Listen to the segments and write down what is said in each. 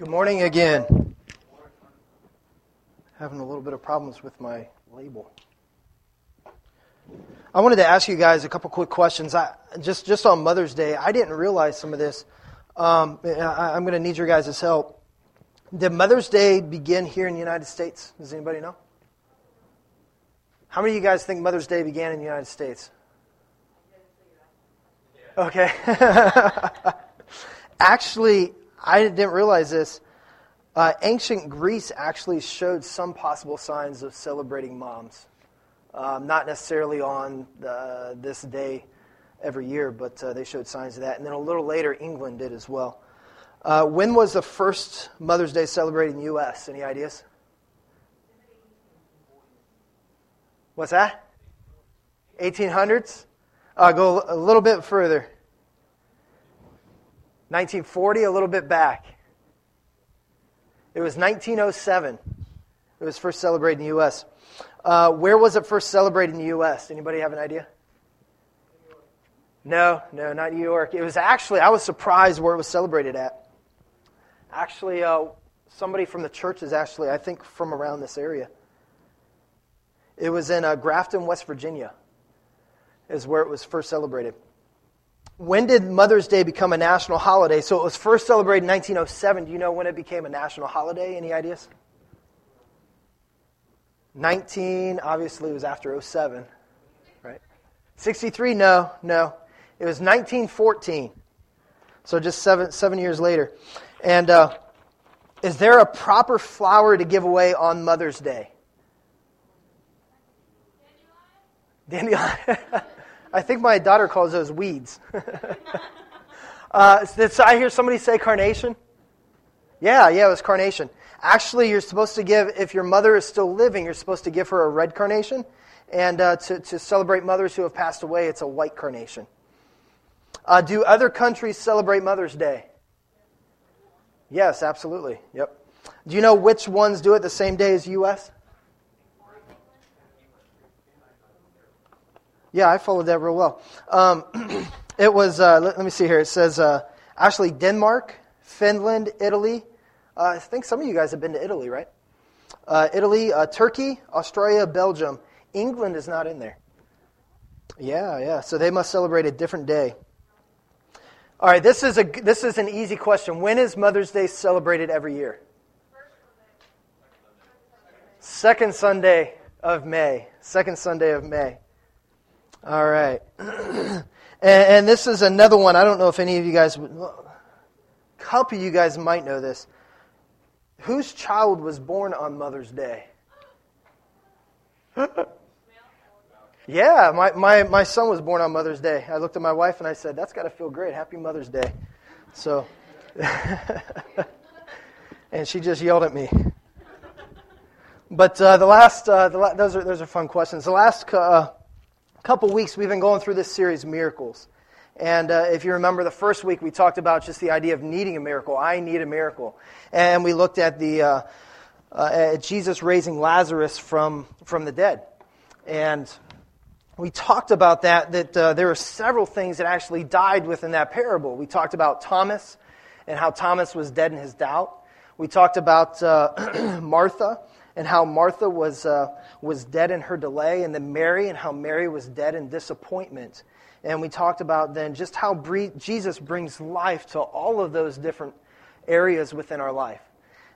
Good morning again. Having a little bit of problems with my label. I wanted to ask you guys a couple quick questions. I, just just on Mother's Day, I didn't realize some of this. Um, I, I'm going to need your guys' help. Did Mother's Day begin here in the United States? Does anybody know? How many of you guys think Mother's Day began in the United States? Okay. Actually, I didn't realize this. Uh, ancient Greece actually showed some possible signs of celebrating moms. Um, not necessarily on uh, this day every year, but uh, they showed signs of that. And then a little later, England did as well. Uh, when was the first Mother's Day celebrated in the U.S.? Any ideas? What's that? 1800s? Uh, go a little bit further. 1940, a little bit back. It was 1907. It was first celebrated in the U.S. Uh, where was it first celebrated in the U.S.? Anybody have an idea? No, no, not New York. It was actually, I was surprised where it was celebrated at. Actually, uh, somebody from the church is actually, I think, from around this area. It was in uh, Grafton, West Virginia, is where it was first celebrated. When did Mother's Day become a national holiday? So it was first celebrated in 1907. Do you know when it became a national holiday? Any ideas? 19, obviously, it was after 07, right? 63, no, no. It was 1914. So just seven, seven years later. And uh, is there a proper flower to give away on Mother's Day? Dandelion. I think my daughter calls those weeds. uh, I hear somebody say carnation. Yeah, yeah, it was carnation. Actually, you're supposed to give, if your mother is still living, you're supposed to give her a red carnation. And uh, to, to celebrate mothers who have passed away, it's a white carnation. Uh, do other countries celebrate Mother's Day? Yes, absolutely. Yep. Do you know which ones do it the same day as U.S.? Yeah, I followed that real well. Um, it was, uh, let, let, me see here. It says uh, actually Denmark, Finland, Italy. Uh, I think some of you guys have been to Italy, right? Uh, Italy, uh, Turkey, Australia, Belgium. England is not in there. Yeah, yeah. So they must celebrate a different day. All right, this is, a, this is an easy question. When is Mother's Day celebrated every year? Second Sunday of May. Second Sunday of May. All right. and, and, this is another one. I don't know if any of you guys, a couple of you guys might know this. Whose child was born on Mother's Day? yeah, my, my, my son was born on Mother's Day. I looked at my wife and I said, That's got to feel great. Happy Mother's Day. So, and she just yelled at me. But uh, the last, uh, the la- those, are, those are fun questions. The last uh, couple weeks we've been going through this series, Miracles. And uh, if you remember the first week, we talked about just the idea of needing a miracle. I need a miracle. And we looked at the uh, uh, at Jesus raising Lazarus from, from the dead. And we talked about that, that uh, there are several things that actually died within that parable. We talked about Thomas and how Thomas was dead in his doubt. We talked about uh, Martha and how Martha was, uh, was dead in her delay, and then Mary, and how Mary was dead in disappointment. And we talked about then just how Jesus brings life to all of those different areas within our life.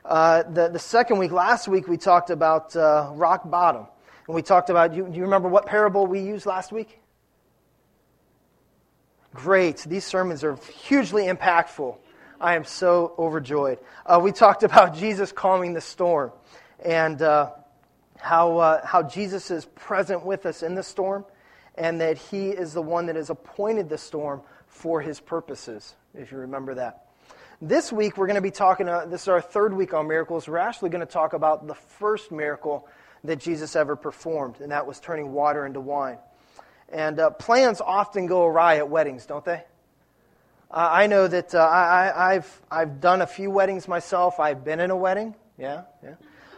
Uh, the, the second week, last week, we talked about uh, rock bottom. And we talked about, you, do you remember what parable we used last week? Great. These sermons are hugely impactful. I am so overjoyed. Uh, we talked about Jesus calming the storm and uh, how, uh, how Jesus is present with us in the storm and that he is the one that has appointed the storm for his purposes, if you remember that. This week, we're going to be talking, uh, this is our third week on miracles. We're actually going to talk about the first miracle that Jesus ever performed, and that was turning water into wine. And uh, plans often go awry at weddings, don't they? Uh, I know that uh, I, have I've done a few weddings myself. I've been in a wedding. Yeah, yeah.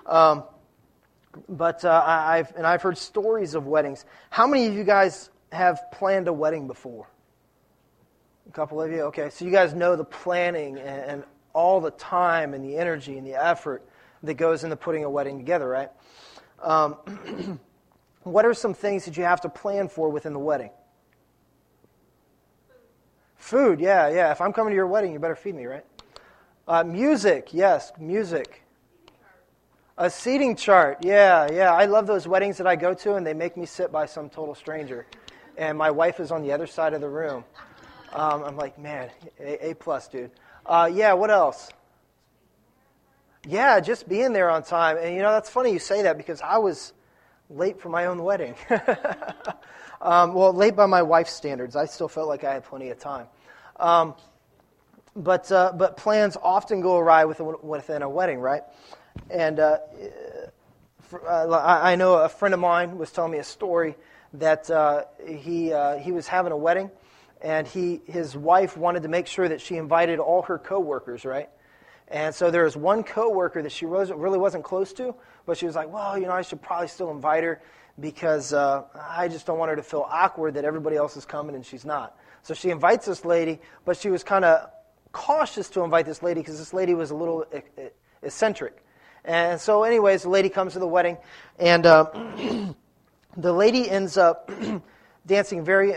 Um, but uh, I've and I've heard stories of weddings. How many of you guys have planned a wedding before? A couple of you, okay. So you guys know the planning and, and all the time and the energy and the effort that goes into putting a wedding together, right? Um, what are some things that you have to plan for within the wedding? Food, yeah, yeah. If I'm coming to your wedding, you better feed me, right? Uh, music, yes, music. A seating chart, yeah, yeah. I love those weddings that I go to, and they make me sit by some total stranger, and my wife is on the other side of the room. Um, I'm like, man, a, a plus, dude. Uh, yeah, what else? Yeah, just being there on time. And you know, that's funny you say that because I was late for my own wedding. um, well, late by my wife's standards. I still felt like I had plenty of time. Um, but, uh, but plans often go awry within a wedding, right? And uh, uh, I know a friend of mine was telling me a story that uh, he, uh, he was having a wedding, and he, his wife wanted to make sure that she invited all her coworkers, right? And so there was one coworker that she really wasn't close to, but she was like, well, you know, I should probably still invite her because uh, I just don't want her to feel awkward that everybody else is coming and she's not. So she invites this lady, but she was kind of cautious to invite this lady because this lady was a little eccentric. And so, anyways, the lady comes to the wedding, and uh, the lady ends up dancing very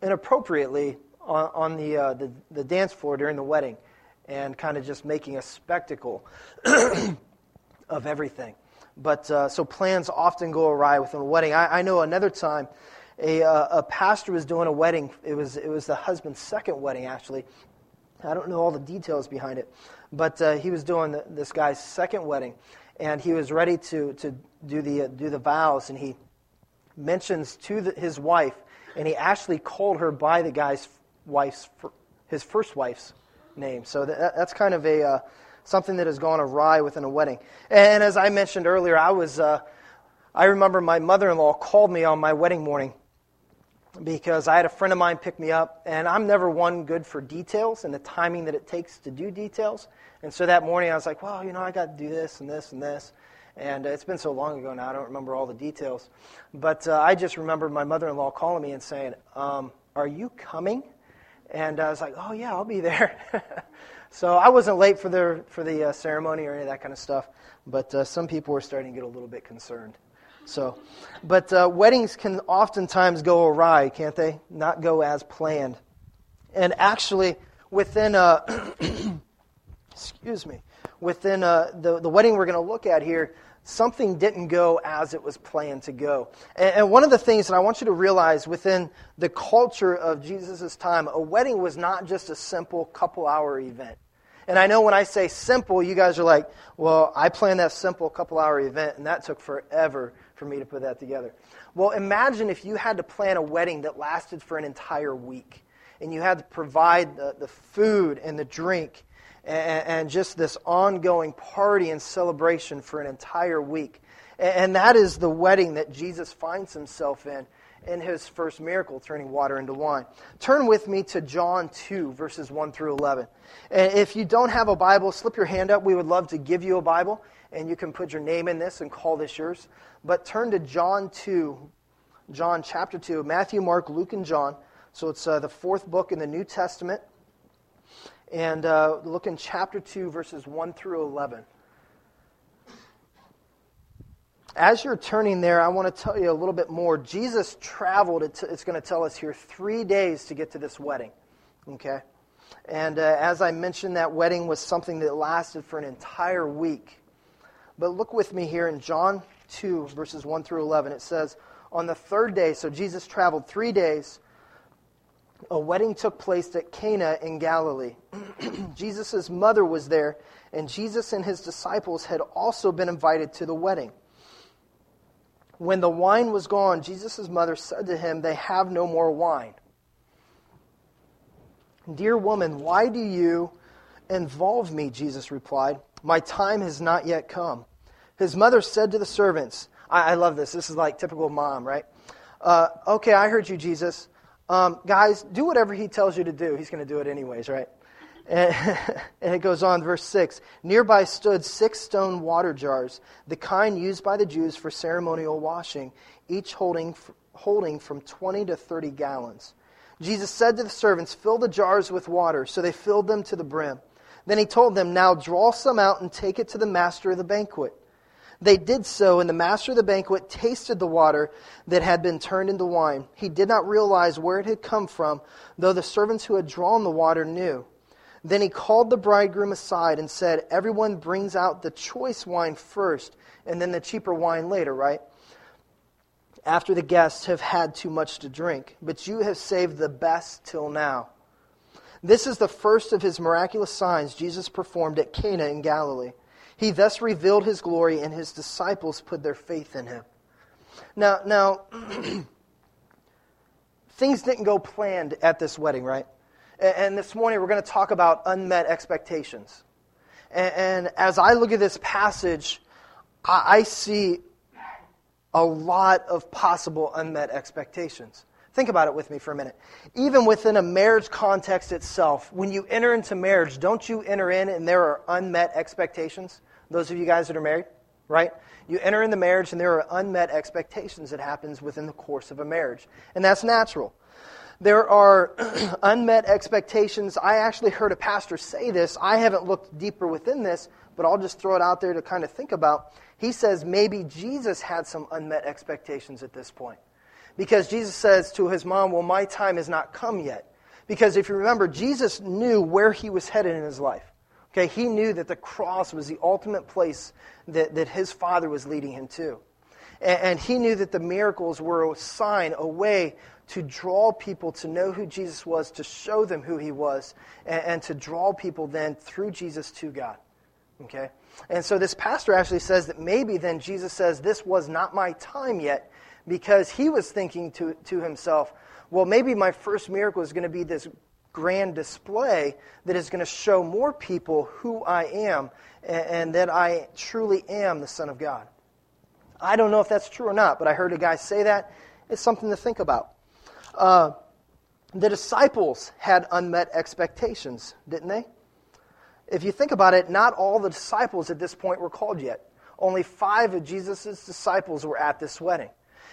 inappropriately on, on the, uh, the, the dance floor during the wedding and kind of just making a spectacle of everything. But uh, so plans often go awry within a wedding. I, I know another time a, uh, a pastor was doing a wedding. It was, it was the husband's second wedding, actually. I don't know all the details behind it, but uh, he was doing the, this guy's second wedding, and he was ready to, to do, the, uh, do the vows, and he mentions to the, his wife, and he actually called her by the guy's wife's, his first wife's name. So that, that's kind of a uh, something that has gone awry within a wedding. And as I mentioned earlier, I was, uh, I remember my mother-in-law called me on my wedding morning, because I had a friend of mine pick me up, and I'm never one good for details and the timing that it takes to do details. And so that morning I was like, well, you know, I got to do this and this and this. And uh, it's been so long ago now, I don't remember all the details. But uh, I just remember my mother in law calling me and saying, um, Are you coming? And I was like, Oh, yeah, I'll be there. so I wasn't late for the, for the uh, ceremony or any of that kind of stuff. But uh, some people were starting to get a little bit concerned. So, but uh, weddings can oftentimes go awry, can't they? Not go as planned. And actually, within uh, excuse me, within uh, the the wedding we're going to look at here, something didn't go as it was planned to go. And, and one of the things that I want you to realize within the culture of Jesus' time, a wedding was not just a simple couple hour event. And I know when I say simple, you guys are like, well, I planned that simple couple hour event, and that took forever for me to put that together. Well, imagine if you had to plan a wedding that lasted for an entire week, and you had to provide the, the food and the drink and, and just this ongoing party and celebration for an entire week. And, and that is the wedding that Jesus finds himself in in his first miracle, turning water into wine. Turn with me to John 2, verses 1 through 11. And if you don't have a Bible, slip your hand up. We would love to give you a Bible, and you can put your name in this and call this yours. But turn to John 2, John chapter 2, Matthew, Mark, Luke, and John. So it's uh, the fourth book in the New Testament. And uh, look in chapter 2, verses 1 through 11. As you're turning there, I want to tell you a little bit more. Jesus traveled, it's going to tell us here, three days to get to this wedding. Okay? And uh, as I mentioned, that wedding was something that lasted for an entire week. But look with me here in John 2, verses 1 through 11. It says, On the third day, so Jesus traveled three days, a wedding took place at Cana in Galilee. Jesus' mother was there, and Jesus and his disciples had also been invited to the wedding. When the wine was gone, Jesus' mother said to him, They have no more wine. Dear woman, why do you involve me? Jesus replied. My time has not yet come. His mother said to the servants, I, I love this. This is like typical mom, right? Uh, okay, I heard you, Jesus. Um, guys, do whatever he tells you to do. He's going to do it anyways, right? And, and, it goes on, verse 6. Nearby stood six stone water jars, the kind used by the Jews for ceremonial washing, each holding, holding from 20 to 30 gallons. Jesus said to the servants, Fill the jars with water. So they filled them to the brim. Then he told them, Now draw some out and take it to the master of the banquet. They did so, and the master of the banquet tasted the water that had been turned into wine. He did not realize where it had come from, though the servants who had drawn the water knew. Then he called the bridegroom aside and said, Everyone brings out the choice wine first, and then the cheaper wine later, right? After the guests have had too much to drink. But you have saved the best till now. This is the first of his miraculous signs Jesus performed at Cana in Galilee he thus revealed his glory, and his disciples put their faith in him. Now, now things didn't go planned at this wedding, right? And this morning we're going to talk about unmet expectations. And as I look at this passage, I see a lot of possible unmet expectations. Think about it with me for a minute. Even within a marriage context itself, when you enter into marriage, don't you enter in and there are unmet expectations? Those of you guys that are married, right? You enter in the marriage and there are unmet expectations that happens within the course of a marriage. And that's natural. There are unmet expectations. I actually heard a pastor say this. I haven't looked deeper within this, but I'll just throw it out there to kind of think about. He says maybe Jesus had some unmet expectations at this point. Because Jesus says to his mom, Well, my time has not come yet. Because if you remember, Jesus knew where he was headed in his life. Okay, he knew that the cross was the ultimate place that, that his father was leading him to. And, and he knew that the miracles were a sign, a way to draw people to know who Jesus was, to show them who he was, and, and to draw people then through Jesus to God. Okay? And so this pastor actually says that maybe then Jesus says, This was not my time yet, because he was thinking to, to himself, well, maybe my first miracle is going to be this grand display that is going to show more people who I am and, and, that I truly am the Son of God. I don't know if that's true or not, but I heard a guy say that. It's something to think about. Uh, the disciples had unmet expectations, didn't they? If you think about it, not all the disciples at this point were called yet. Only five of Jesus' disciples were at this wedding.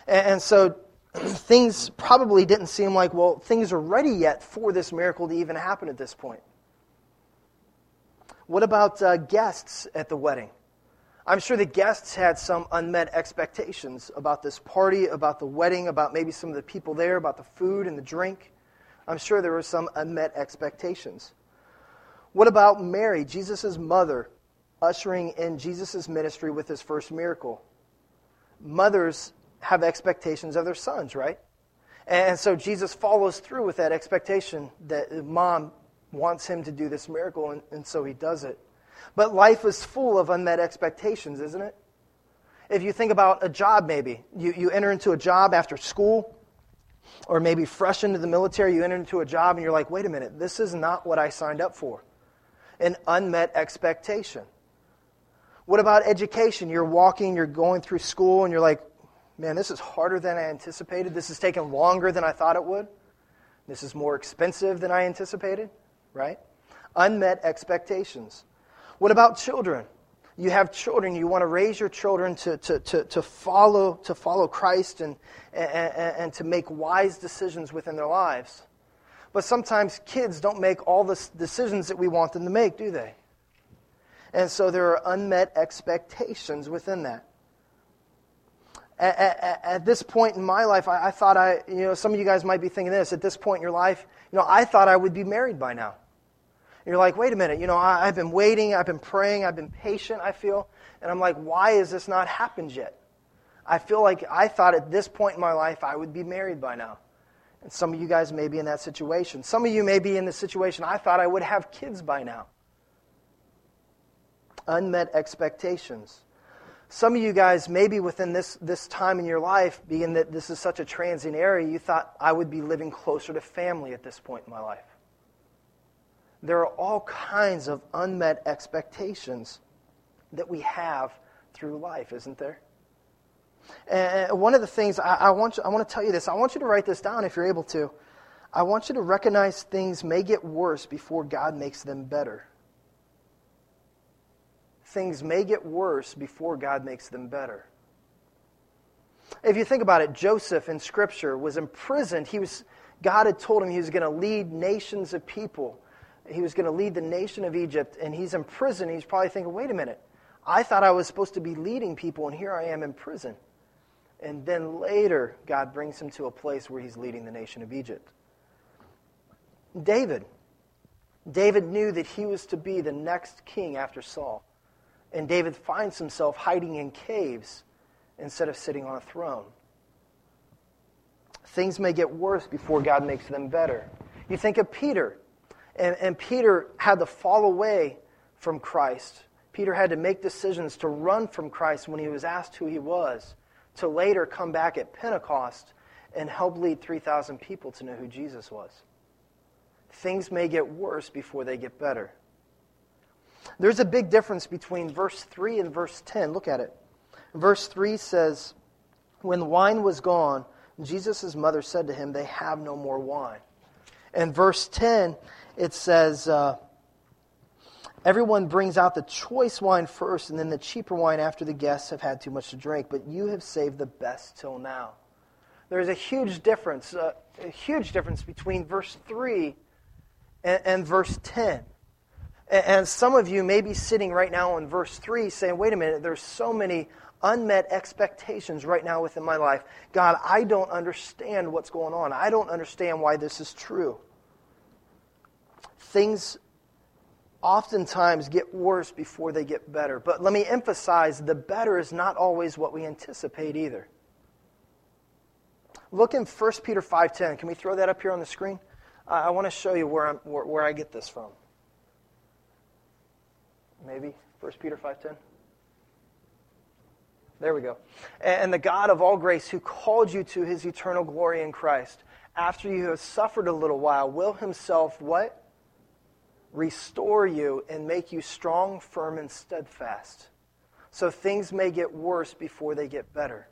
And, and so things probably didn't seem like, well, things are ready yet for this miracle to even happen at this point. What about uh, guests at the wedding? I'm sure the guests had some unmet expectations about this party, about the wedding, about maybe some of the people there, about the food and the drink. I'm sure there were some unmet expectations. What about Mary, Jesus' mother, ushering in Jesus' ministry with his first miracle? Mothers have expectations of their sons, right? And so Jesus follows through with that expectation that mom wants him to do this miracle, and, and so he does it. But life is full of unmet expectations, isn't it? If you think about a job, maybe, you, you enter into a job after school, or maybe fresh into the military, you enter into a job and you're like, wait a minute, this is not what I signed up for. An unmet expectation. What about education? You're walking, you're going through school, and you're like, man, this is harder than I anticipated. This is taking longer than I thought it would. This is more expensive than I anticipated, right? Unmet expectations. What about children? You have children, you want to raise your children to, to, to, to, follow, to follow Christ and, and, and to make wise decisions within their lives. But sometimes kids don't make all the decisions that we want them to make, do they? And so there are unmet expectations within that at, at, at, this point in my life, I, I, thought I, you know, some of you guys might be thinking this, at this point in your life, you know, I thought I would be married by now. And you're like, wait a minute, you know, I, I've been waiting, I've been praying, I've been patient, I feel. And I'm like, why has this not happened yet? I feel like I thought at this point in my life I would be married by now. And some of you guys may be in that situation. Some of you may be in the situation I thought I would have kids by now. Unmet expectations. Some of you guys, maybe within this, this time in your life, being that this is such a transient area, you thought I would be living closer to family at this point in my life. There are all kinds of unmet expectations that we have through life, isn't there? And one of the things I, I, want you, I want to tell you this. I want you to write this down if you're able to. I want you to recognize things may get worse before God makes them better things may get worse before God makes them better. If you think about it, Joseph in Scripture was imprisoned. He was, God had told him he was going to lead nations of people he was going to lead the nation of Egypt, and he's in prison. He's probably thinking, wait a minute, I thought I was supposed to be leading people, and here I am in prison. And then later, God brings him to a place where he's leading the nation of Egypt. David. David knew that he was to be the next king after Saul. And David finds himself hiding in caves instead of sitting on a throne. Things may get worse before God makes them better. You think of Peter, and, and Peter had to fall away from Christ. Peter had to make decisions to run from Christ when he was asked who he was, to later come back at Pentecost and help lead 3,000 people to know who Jesus was. Things may get worse before they get better. There's a big difference between verse 3 and verse 10. Look at it. Verse 3 says, When wine was gone, Jesus' mother said to him, They have no more wine. And verse 10, it says, uh, Everyone brings out the choice wine first, and then the cheaper wine after the guests have had too much to drink, but you have saved the best till now. There's a huge difference, uh, a huge difference between verse 3 and, and verse 10. And, some of you may be sitting right now in verse 3 saying, wait a minute, there's so many unmet expectations right now within my life. God, I don't understand what's going on. I don't understand why this is true. Things oftentimes get worse before they get better. But let me emphasize the better is not always what we anticipate either. Look in 1 Peter 5:10. Can we throw that up here on the screen? Uh, I want to show you where, where, where I get this from. Maybe 1 Peter 5:10. There we go. And the God of all grace, who called you to his eternal glory in Christ, after you have suffered a little while, will himself what? Restore you and make you strong, firm, and steadfast. So things may get worse before they get better.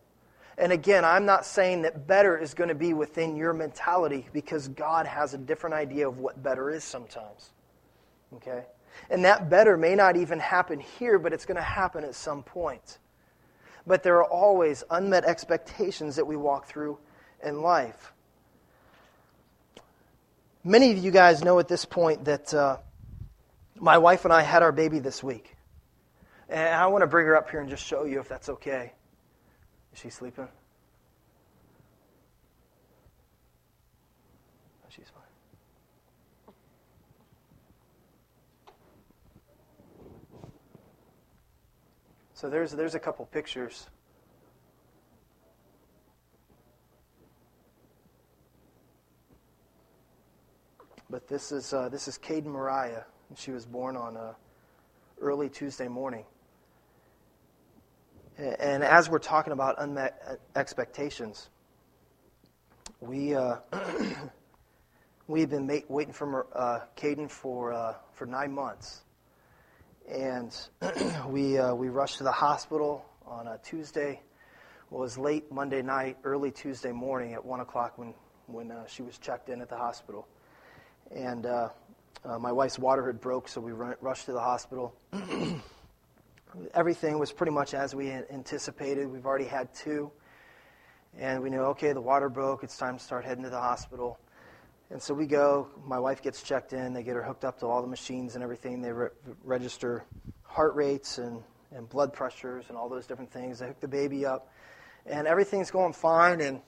And again, I'm not saying that better is going to be within your mentality because God has a different idea of what better is sometimes. Okay? And that better may not even happen here, but it's going to happen at some point but there are always unmet expectations that we walk through in life. Many of you guys know at this point that uh, my wife and I had our baby this week. And I want to bring her up here and just show you if that's okay. Is she sleeping? So there's, there's a couple pictures. But this is, uh, this is Caden Mariah. And she was born on uh, early Tuesday morning. And as we're talking about unmet uh, expectations, we uh, we've been ma- waiting for uh, Caden for uh, for nine months, and we uh, we rushed to the hospital on a Tuesday. Well, it was late Monday night, early Tuesday morning at one o'clock when when uh, she was checked in at the hospital, and uh, uh my wife's water had broke, so we run, rushed to the hospital. Everything was pretty much as we anticipated. We've already had two, and we knew okay, the water broke. It's time to start heading to the hospital. And so we go, my wife gets checked in, they get her hooked up to all the machines and everything. They re- register heart rates and, and blood pressures and all those different things. They hook the baby up, and everything's going fine. And,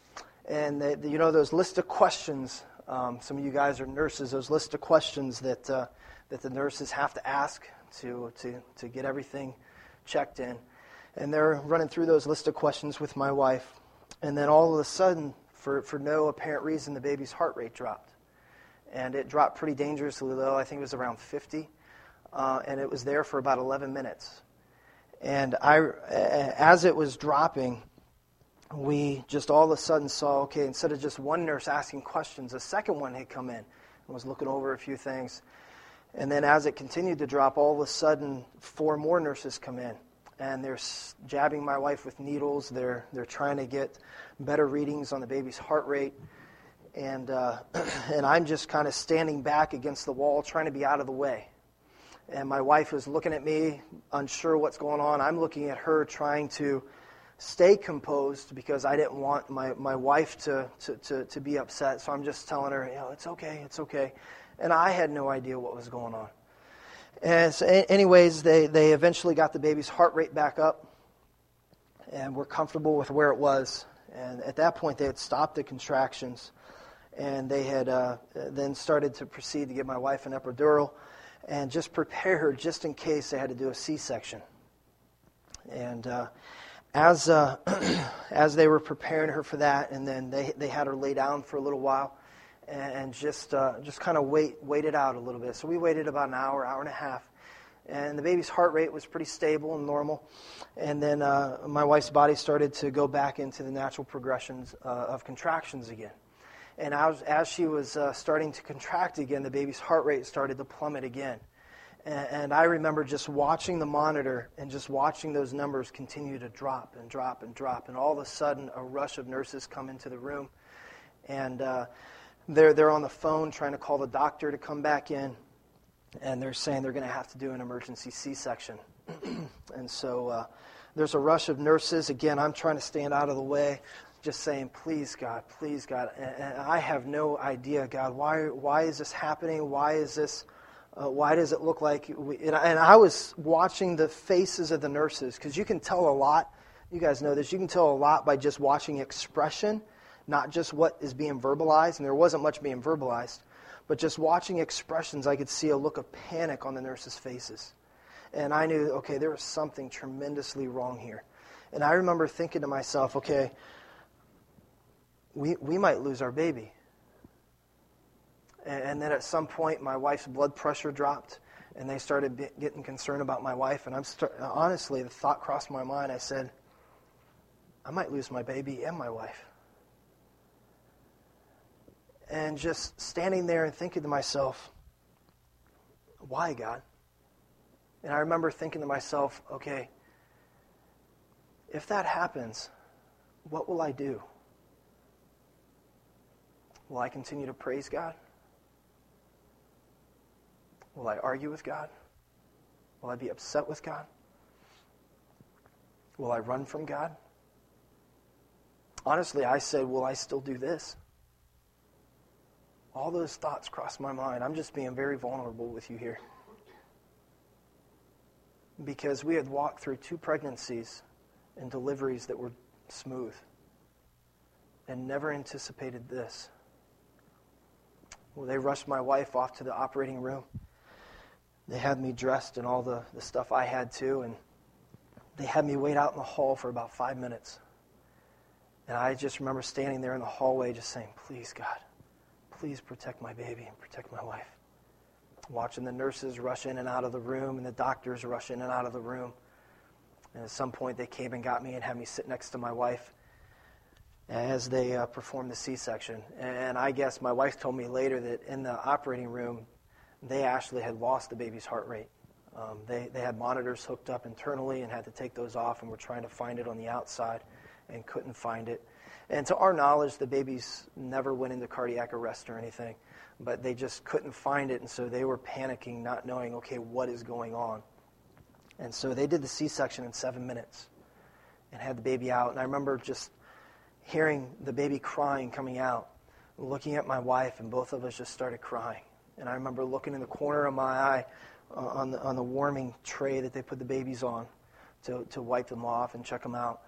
and they, you know, those list of questions, um, some of you guys are nurses, those list of questions that, uh, that the nurses have to ask to, to, to get everything checked in. And they're running through those list of questions with my wife. And then all of a sudden, for, for no apparent reason, the baby's heart rate dropped. And it dropped pretty dangerously low. I think it was around 50. Uh, and it was there for about 11 minutes. And I, as it was dropping, we just all of a sudden saw okay, instead of just one nurse asking questions, a second one had come in and was looking over a few things. And then as it continued to drop, all of a sudden, four more nurses come in and they're jabbing my wife with needles. They're, they're trying to get better readings on the baby's heart rate. And, uh, and I'm just kind of standing back against the wall, trying to be out of the way. And my wife is looking at me, unsure what's going on. I'm looking at her, trying to stay composed because I didn't want my, my wife to, to, to, to be upset. So I'm just telling her, you know, it's okay, it's okay. And I had no idea what was going on. And so, anyways, they, they eventually got the baby's heart rate back up and were comfortable with where it was. And at that point, they had stopped the contractions. And they had uh, then started to proceed to give my wife an epidural and just prepare her just in case they had to do a C section. And uh, as, uh, as they were preparing her for that, and then they, they had her lay down for a little while and just, uh, just kind of wait, wait it out a little bit. So we waited about an hour, hour and a half. And the baby's heart rate was pretty stable and normal. And then uh, my wife's body started to go back into the natural progressions uh, of contractions again. And as, as she was uh, starting to contract again, the baby's heart rate started to plummet again. And, and I remember just watching the monitor and just watching those numbers continue to drop and drop and drop. And all of a sudden, a rush of nurses come into the room. And uh, they're, they're on the phone trying to call the doctor to come back in, and they're saying they're going to have to do an emergency C section. and so uh, there's a rush of nurses. Again, I'm trying to stand out of the way, just saying, please, God, please, God. And, and I have no idea, God, why, why is this happening? Why is this. Uh, why does it look like we, and, I, and I was watching the faces of the nurses because you can tell a lot you guys know this you can tell a lot by just watching expression not just what is being verbalized, and there wasn't much being verbalized, but just watching expressions, I could see a look of panic on the nurses' faces. And I knew, okay, there was something tremendously wrong here. And I remember thinking to myself, okay, we, we might lose our baby. And, and then at some point, my wife's blood pressure dropped, and they started getting concerned about my wife. And I'm start, honestly, the thought crossed my mind. I said, I might lose my baby and my wife and just standing there and thinking to myself, why, God? And I remember thinking to myself, okay, if that happens, what will I do? Will I continue to praise God? Will I argue with God? Will I be upset with God? Will I run from God? Honestly, I said, Will I still do this? All those thoughts crossed my mind. I'm just being very vulnerable with you here. Because we had walked through two pregnancies and deliveries that were smooth and never anticipated this. Well, they rushed my wife off to the operating room. They had me dressed and all the, the stuff I had too, and they had me wait out in the hall for about five minutes. And I just remember standing there in the hallway just saying, Please, God, please protect my baby and protect my wife. Watching the nurses rush in and out of the room and the doctors rush in and out of the room. And at some point, they came and got me and had me sit next to my wife as they uh, performed the C section. And I guess my wife told me later that in the operating room, they actually had lost the baby's heart rate. Um, they, they had monitors hooked up internally and had to take those off and were trying to find it on the outside and couldn't find it. And to our knowledge, the babies never went into cardiac arrest or anything, but they just couldn't find it, and so they were panicking, not knowing, okay, what is going on. And so they did the C section in seven minutes and had the baby out. And I remember just hearing the baby crying coming out, looking at my wife, and both of us just started crying. And I remember looking in the corner of my eye uh, on, the, on the warming tray that they put the babies on to, to wipe them off and check them out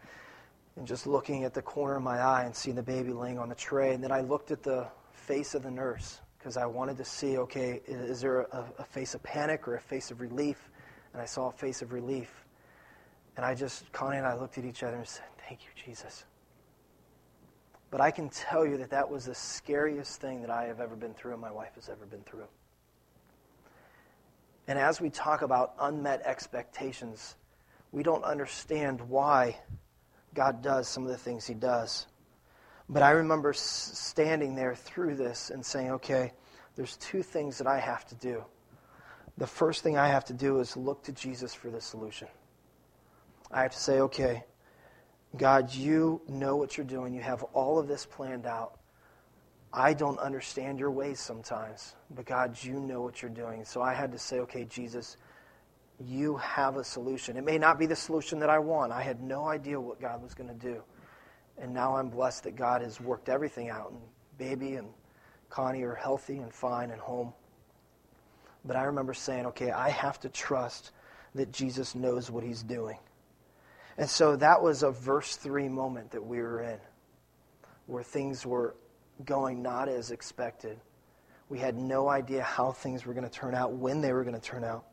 and just looking at the corner of my eye and seeing the baby laying on the tray. And then I looked at the face of the nurse because I wanted to see okay, is there a, a, face of panic or a face of relief? And I saw a face of relief. And I just, Connie and I looked at each other and said, Thank you, Jesus. But I can tell you that that was the scariest thing that I have ever been through and my wife has ever been through. And as we talk about unmet expectations, we don't understand why God does some of the things He does. But I remember standing there through this and saying, okay, there's two things that I have to do. The first thing I have to do is look to Jesus for the solution. I have to say, okay, God, you know what you're doing. You have all of this planned out. I don't understand your ways sometimes, but God, you know what you're doing. So I had to say, okay, Jesus, you have a solution. It may not be the solution that I want. I had no idea what God was going to do. And now I'm blessed that God has worked everything out. And baby and Connie are healthy and fine and home. But I remember saying, okay, I have to trust that Jesus knows what he's doing. And so that was a verse 3 moment that we were in, where things were going not as expected. We had no idea how things were going to turn out, when they were going to turn out.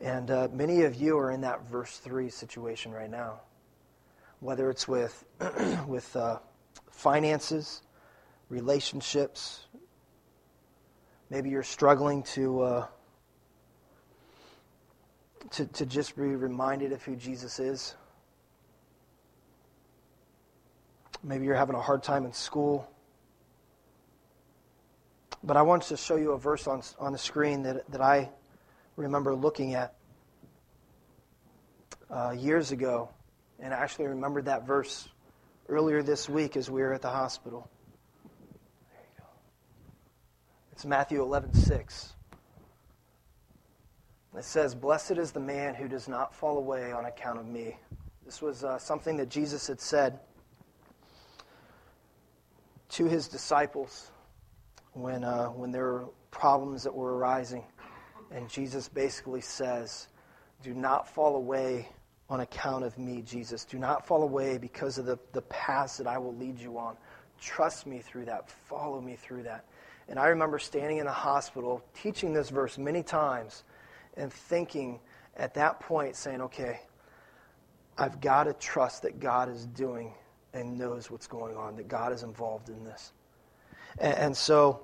And uh, many of you are in that verse 3 situation right now, whether it's with, with uh, finances, relationships. Maybe you're struggling to. Uh, to, to just be reminded of who Jesus is. Maybe you're having a hard time in school. But I want to show you a verse on, on the screen that, that I remember looking at uh, years ago. And I actually remembered that verse earlier this week as we were at the hospital. There you go. It's Matthew 11 6. It says, Blessed is the man who does not fall away on account of me. This was uh, something that Jesus had said to his disciples when, uh, when there were problems that were arising. And Jesus basically says, Do not fall away on account of me, Jesus. Do not fall away because of the, the paths that I will lead you on. Trust me through that. Follow me through that. And I remember standing in the hospital teaching this verse many times and thinking at that point, saying, okay, I've got to trust that God is doing and knows what's going on, that God is involved in this. And, and so,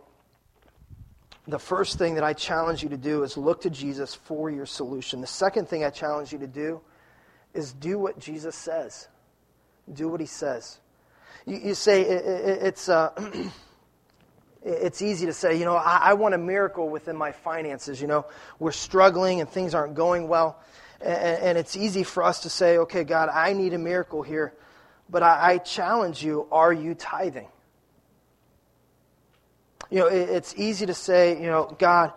the first thing that I challenge you to do is look to Jesus for your solution. The second thing I challenge you to do is do what Jesus says. Do what he says. You, you say it, it, it's. Uh, it's easy to say, you know, I, I, want a miracle within my finances. You know, we're struggling and things aren't going well. And, and it's easy for us to say, okay, God, I need a miracle here. But I, I challenge you, are you tithing? You know, it, it's easy to say, you know, God,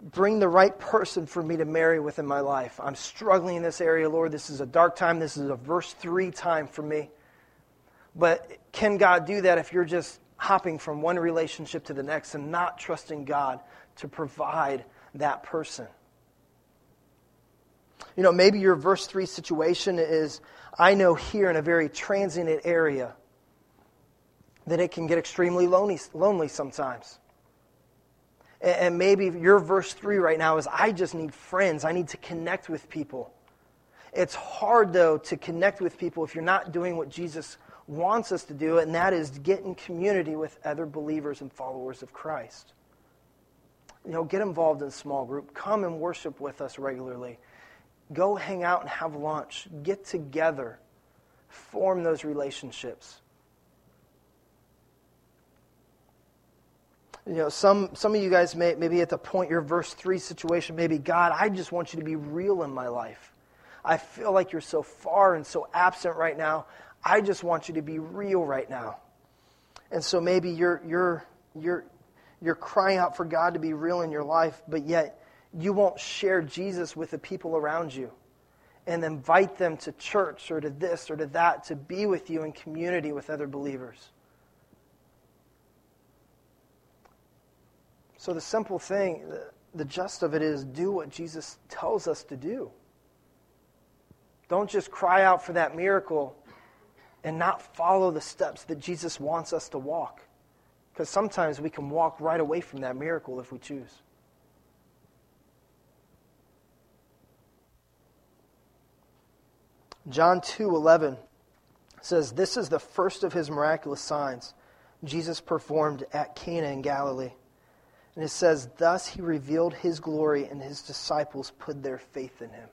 bring the right person for me to marry within my life. I'm struggling in this area, Lord. This is a dark time. This is a verse 3 time for me. But can God do that if you're just hopping from one relationship to the next and not trusting God to provide that person. You know, maybe your verse 3 situation is I know here in a very transient area that it can get extremely lonely, lonely sometimes. And maybe your verse 3 right now is I just need friends. I need to connect with people. It's hard, though, to connect with people if you're not doing what Jesus wants us to do, and that is get in community with other believers and followers of Christ. You know, get involved in a small group. Come and worship with us regularly. Go hang out and have lunch. Get together. Form those relationships. You know, some, some of you guys may, may be at the point, your verse 3 situation, maybe, God, I just want you to be real in my life. I feel like you're so far and so absent right now. I just want you to be real right now. And so maybe you're, you're, you're, you're crying out for God to be real in your life, but yet you won't share Jesus with the people around you and invite them to church or to this or to that to be with you in community with other believers. So, the simple thing, the gist of it is do what Jesus tells us to do. Don't just cry out for that miracle and not follow the steps that Jesus wants us to walk. Because sometimes we can walk right away from that miracle if we choose. John 2:11 says this is the first of his miraculous signs Jesus performed at Cana in Galilee. And it says thus he revealed his glory and his disciples put their faith in him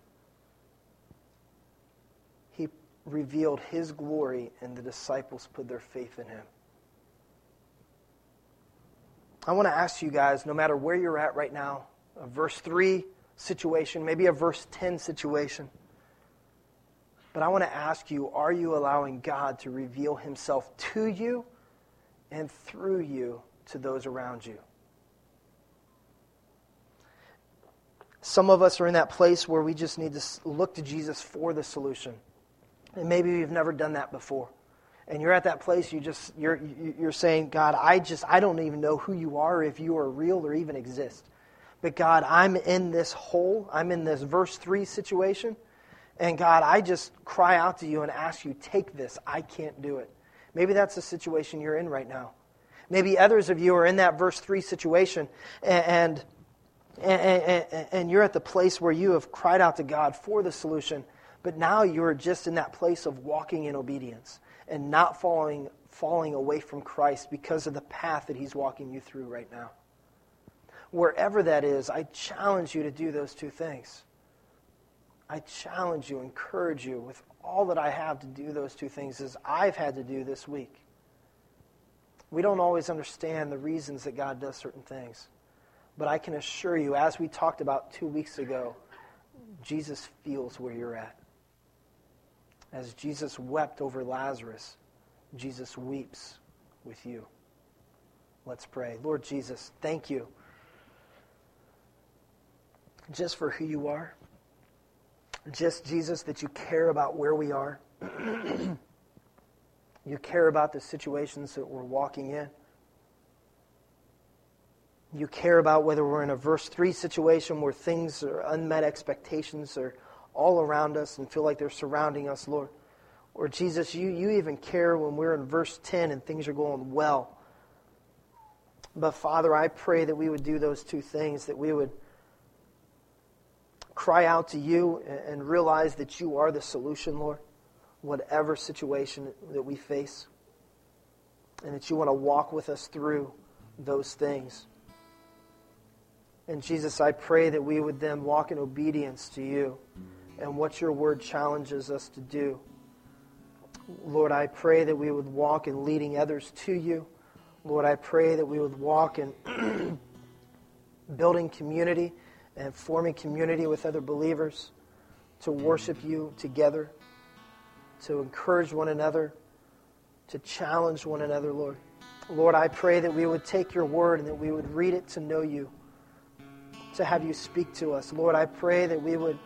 He revealed his glory, and the disciples put their faith in him. I want to ask you guys, no matter where you're at right now, a verse 3 situation, maybe a verse 10 situation, but I want to ask you are you allowing God to reveal himself to you and through you to those around you? Some of us are in that place where we just need to look to Jesus for the solution. And maybe you've never done that before. and you're at that place you just you're you're saying god i just i don't even know who you are if you are real or even exist but god i'm in this hole i'm in this verse 3 situation and god i just cry out to you and ask you take this i can't do it maybe that's the situation you're in right now maybe others of you are in that verse 3 situation and and, and, and you're at the place where you have cried out to god for the solution but now you're just in that place of walking in obedience and not falling, falling away from Christ because of the path that He's walking you through right now. Wherever that is, I challenge you to do those two things. I challenge you, encourage you with all that I have to do those two things as I've had to do this week. We don't always understand the reasons that God does certain things. But I can assure you, as we talked about two weeks ago, Jesus feels where you're at. As Jesus wept over Lazarus, Jesus weeps with you. Let's pray. Lord Jesus, thank you just for who you are. Just, Jesus, that you care about where we are. you care about the situations that we're walking in. You care about whether we're in a verse 3 situation where things are unmet expectations are all around us and feel like they're surrounding us, Lord. Or Jesus, you, you even care when we're in verse 10 and things are going well. But Father, I pray that we would do those two things, that we would cry out to you and realize that you are the solution, Lord, whatever situation that we face, and that you want to walk with us through those things. And Jesus, I pray that we would then walk in obedience to you and what your word challenges us to do. Lord, I pray that we would walk in leading others to you. Lord, I pray that we would walk in building community and forming community with other believers to worship you together, to encourage one another, to challenge one another, Lord. Lord, I pray that we would take your word and that we would read it to know you, to have you speak to us. Lord, I pray that we would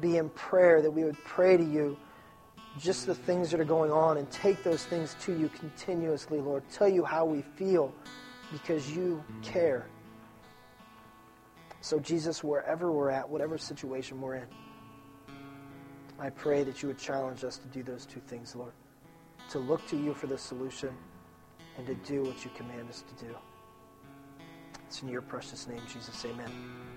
be in prayer, that we would pray to you just the things that are going on and take those things to you continuously, Lord. Tell you how we feel because you care. So, Jesus, wherever we're at, whatever situation we're in, I pray that you would challenge us to do those two things, Lord. To look to you for the solution and to do what you command us to do. It's in your precious name, Jesus. Amen.